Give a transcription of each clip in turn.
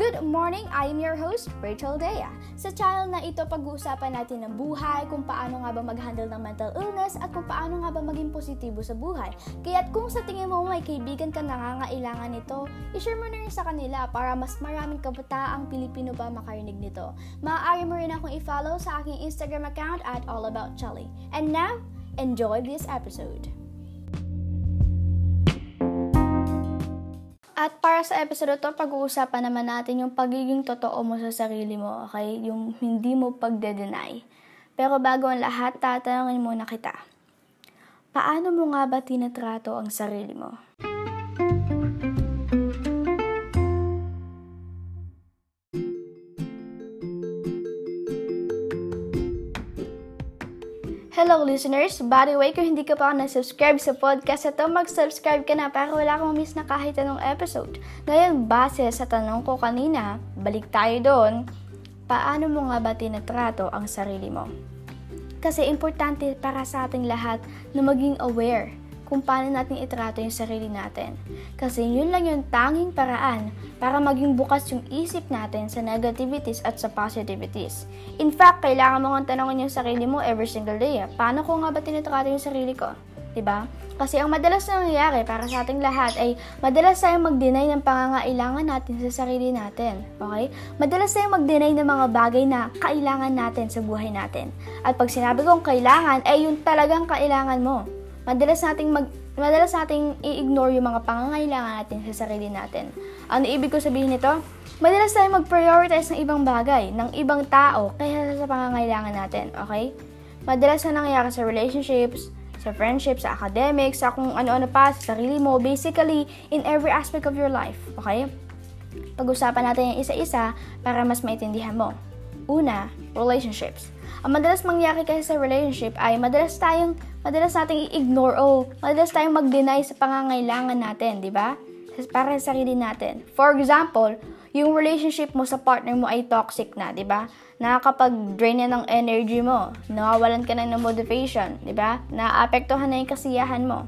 Good morning! I am your host, Rachel Dea. Sa channel na ito, pag-uusapan natin ng buhay, kung paano nga ba mag-handle ng mental illness, at kung paano nga ba maging positibo sa buhay. Kaya't kung sa tingin mo may kaibigan ka nangangailangan nito, ishare mo na rin sa kanila para mas maraming kabataang Pilipino pa makarinig nito. Maaari mo rin akong i-follow sa aking Instagram account at allaboutchelly. And now, enjoy this episode! At para sa episode to, pag-uusapan naman natin yung pagiging totoo mo sa sarili mo, okay? Yung hindi mo pagde-deny. Pero bago ang lahat, tatanungin muna kita. Paano mo nga ba tinatrato ang sarili mo? Hello listeners! By the way, kung hindi ka pa na-subscribe sa podcast ito, mag-subscribe ka na para wala kang miss na kahit anong episode. Ngayon, base sa tanong ko kanina, balik tayo doon, paano mo nga ba tinatrato ang sarili mo? Kasi importante para sa ating lahat na maging aware kung paano natin itrato yung sarili natin. Kasi yun lang yung tanging paraan para maging bukas yung isip natin sa negativities at sa positivities. In fact, kailangan mo nga tanongin yung sarili mo every single day. Paano ko nga ba tinatrato yung sarili ko? ba? Diba? Kasi ang madalas na nangyayari para sa ating lahat ay madalas tayong mag-deny ng pangangailangan natin sa sarili natin. Okay? Madalas tayong mag-deny ng mga bagay na kailangan natin sa buhay natin. At pag sinabi kong kailangan, ay yung talagang kailangan mo. Madalas nating mag madalas nating i-ignore yung mga pangangailangan natin sa sarili natin. Ano ibig ko sabihin nito? Madalas tayong mag-prioritize ng ibang bagay, ng ibang tao, kaysa sa pangangailangan natin, okay? Madalas na nangyayari sa relationships, sa friendships, sa academics, sa kung ano-ano pa, sa sarili mo, basically, in every aspect of your life, okay? Pag-usapan natin yung isa-isa para mas maintindihan mo. Una, relationships. Ang madalas mangyari kasi sa relationship ay madalas tayong madalas nating i-ignore o madalas tayong mag-deny sa pangangailangan natin, di ba? Para sa sarili natin. For example, yung relationship mo sa partner mo ay toxic na, di ba? Nakakapag-drain na ng energy mo. Nawawalan ka na ng motivation, di ba? Naapektuhan na yung kasiyahan mo.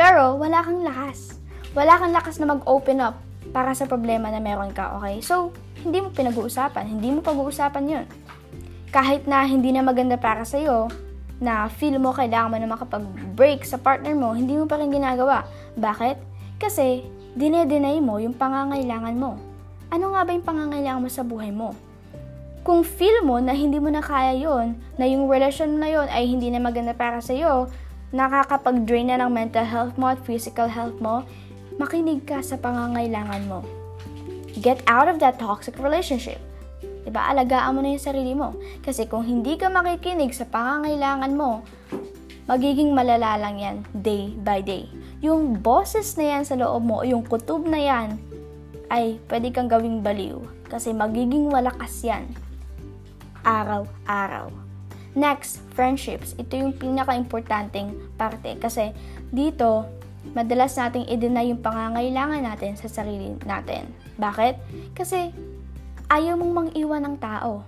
Pero, wala kang lakas. Wala kang lakas na mag-open up para sa problema na meron ka, okay? So, hindi mo pinag-uusapan. Hindi mo pag-uusapan yun. Kahit na hindi na maganda para sa'yo, na feel mo kailangan mo na makapag-break sa partner mo, hindi mo pa rin ginagawa. Bakit? Kasi, dinedenay mo yung pangangailangan mo. Ano nga ba yung pangangailangan mo sa buhay mo? Kung feel mo na hindi mo na kaya yon, na yung relasyon na yon ay hindi na maganda para sa iyo, nakakapag-drain na ng mental health mo at physical health mo, makinig ka sa pangangailangan mo. Get out of that toxic relationship. Diba? Alagaan mo na yung sarili mo. Kasi kung hindi ka makikinig sa pangangailangan mo, magiging malala lang yan day by day. Yung boses na yan sa loob mo, yung kutob na yan, ay pwede kang gawing baliw. Kasi magiging walakas yan. Araw-araw. Next, friendships. Ito yung pinaka-importanting parte. Kasi dito, madalas nating i-deny yung pangangailangan natin sa sarili natin. Bakit? Kasi ayaw mong mang-iwan ng tao.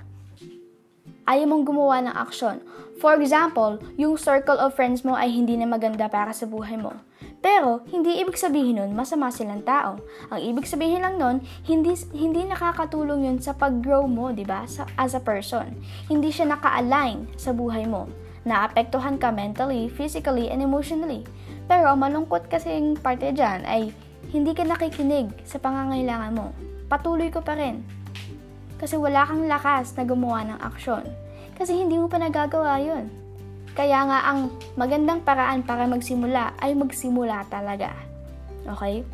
Ayaw mong gumawa ng aksyon. For example, yung circle of friends mo ay hindi na maganda para sa buhay mo. Pero, hindi ibig sabihin nun masama silang tao. Ang ibig sabihin lang nun, hindi, hindi nakakatulong yun sa pag-grow mo, di ba? As a person. Hindi siya naka-align sa buhay mo. Naapektuhan ka mentally, physically, and emotionally. Pero, malungkot kasi yung parte dyan ay hindi ka nakikinig sa pangangailangan mo. Patuloy ko pa rin kasi wala kang lakas na gumawa ng aksyon. Kasi hindi mo pa nagagawa yun. Kaya nga ang magandang paraan para magsimula ay magsimula talaga. Okay?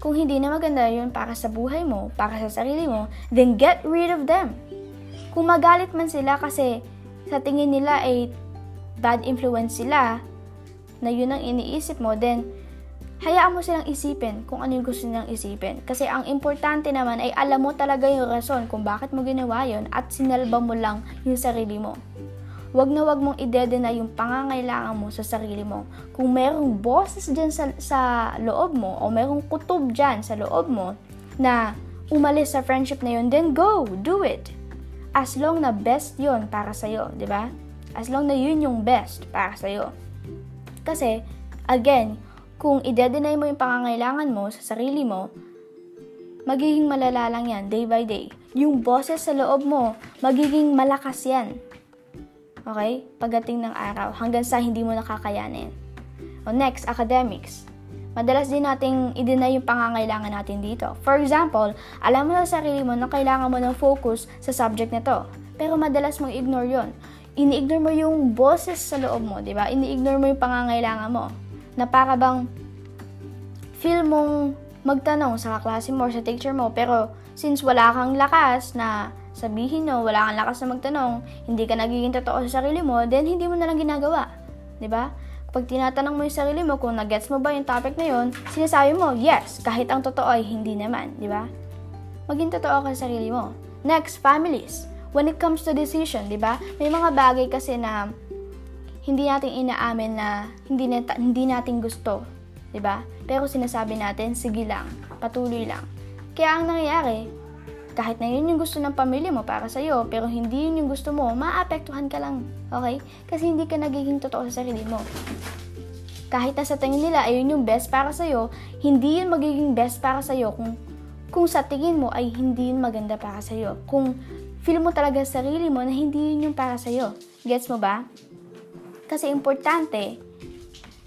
Kung hindi na maganda yun para sa buhay mo, para sa sarili mo, then get rid of them. Kung magalit man sila kasi sa tingin nila ay bad influence sila, na yun ang iniisip mo, then hayaan mo silang isipin kung ano yung gusto nilang isipin. Kasi ang importante naman ay alam mo talaga yung rason kung bakit mo ginawa yun at sinalba mo lang yung sarili mo. Huwag na wag mong idedena yung pangangailangan mo sa sarili mo. Kung merong boses dyan sa, sa loob mo o merong kutob dyan sa loob mo na umalis sa friendship na yun, then go, do it. As long na best yun para sa'yo, di ba? As long na yun yung best para sa'yo. Kasi, again, kung i-deny mo yung pangangailangan mo sa sarili mo, magiging malala lang yan day by day. Yung boses sa loob mo, magiging malakas yan. Okay? Pagdating ng araw, hanggang sa hindi mo nakakayanin. O next, academics. Madalas din nating i-deny yung pangangailangan natin dito. For example, alam mo na sa sarili mo na kailangan mo ng focus sa subject na to. Pero madalas mong ignore yon. Ini-ignore mo yung boses sa loob mo, di ba? Ini-ignore mo yung pangangailangan mo. Na para bang feel mong magtanong sa kaklase mo or sa teacher mo, pero since wala kang lakas na sabihin no, wala kang lakas na magtanong, hindi ka nagiging totoo sa sarili mo, then hindi mo na lang ginagawa. 'Di ba? Pag tinatanong mo yung sarili mo kung nagets mo ba yung topic na yun, sinasabi mo, yes, kahit ang totoo ay hindi naman, di ba? Maging totoo ka sa sarili mo. Next, families. When it comes to decision, di ba? May mga bagay kasi na hindi natin inaamin na hindi, nata- hindi natin gusto, di ba? Pero sinasabi natin, sige lang, patuloy lang. Kaya ang nangyayari, kahit na yun yung gusto ng pamilya mo para sa'yo, pero hindi yun yung gusto mo, maapektuhan ka lang. Okay? Kasi hindi ka nagiging totoo sa sarili mo. Kahit na sa tingin nila ayun yung best para sa'yo, hindi yun magiging best para sa'yo kung, kung sa tingin mo ay hindi yun maganda para sa'yo. Kung feel mo talaga sa sarili mo na hindi yun yung para sa'yo. Gets mo ba? Kasi importante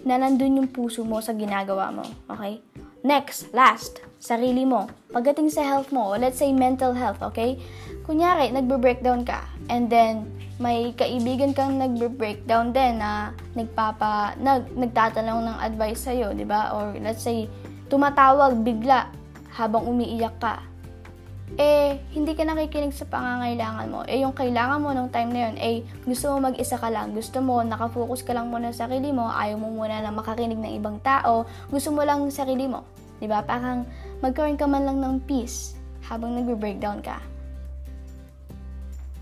na nandun yung puso mo sa ginagawa mo. Okay? Next, last, sarili mo. Pagdating sa health mo, let's say mental health, okay? Kunyari, nagbe-breakdown ka, and then, may kaibigan kang nagbe-breakdown din na nagpapa, nag, nagtatanong ng advice sa'yo, di ba? Or let's say, tumatawag bigla habang umiiyak ka. Eh, hindi ka nakikinig sa pangangailangan mo. Eh, yung kailangan mo nung time na yun, eh, gusto mo mag-isa ka lang. Gusto mo, nakafocus ka lang muna sa sarili mo. Ayaw mo muna na makarinig ng ibang tao. Gusto mo lang sarili mo. Ba diba? Parang magkaroon ka man lang ng peace habang nagbe-breakdown ka.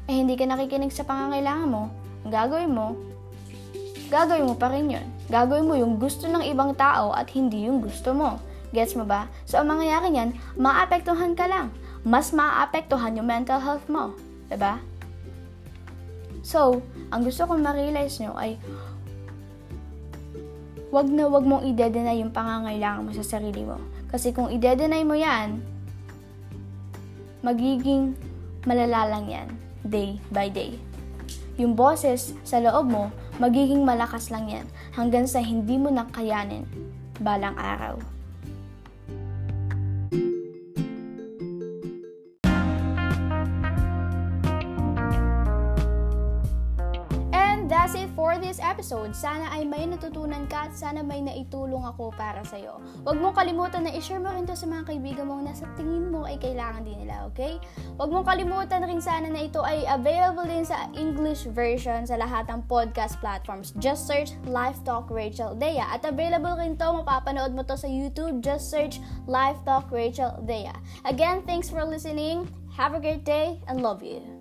Eh, hindi ka nakikinig sa pangangailangan mo. Ang gagawin mo, gagawin mo pa rin yun. Gagawin mo yung gusto ng ibang tao at hindi yung gusto mo. Gets mo ba? So, ang mangyayari niyan, maapektuhan ka lang mas maapektuhan yung mental health mo. ba? Diba? So, ang gusto kong ma-realize nyo ay wag na wag mong i-deny yung pangangailangan mo sa sarili mo. Kasi kung i-deny mo yan, magiging malala yan day by day. Yung boses sa loob mo, magiging malakas lang yan hanggang sa hindi mo nakayanin balang araw. That's it for this episode. Sana ay may natutunan ka at sana may naitulong ako para sa'yo. Huwag mong kalimutan na i-share mo rin to sa mga kaibigan mong nasa tingin mo ay kailangan din nila, okay? Huwag mong kalimutan rin sana na ito ay available din sa English version sa lahat ng podcast platforms. Just search Life Talk Rachel Dea. At available rin to, mapapanood mo to sa YouTube. Just search Life Talk Rachel Dea. Again, thanks for listening. Have a great day and love you.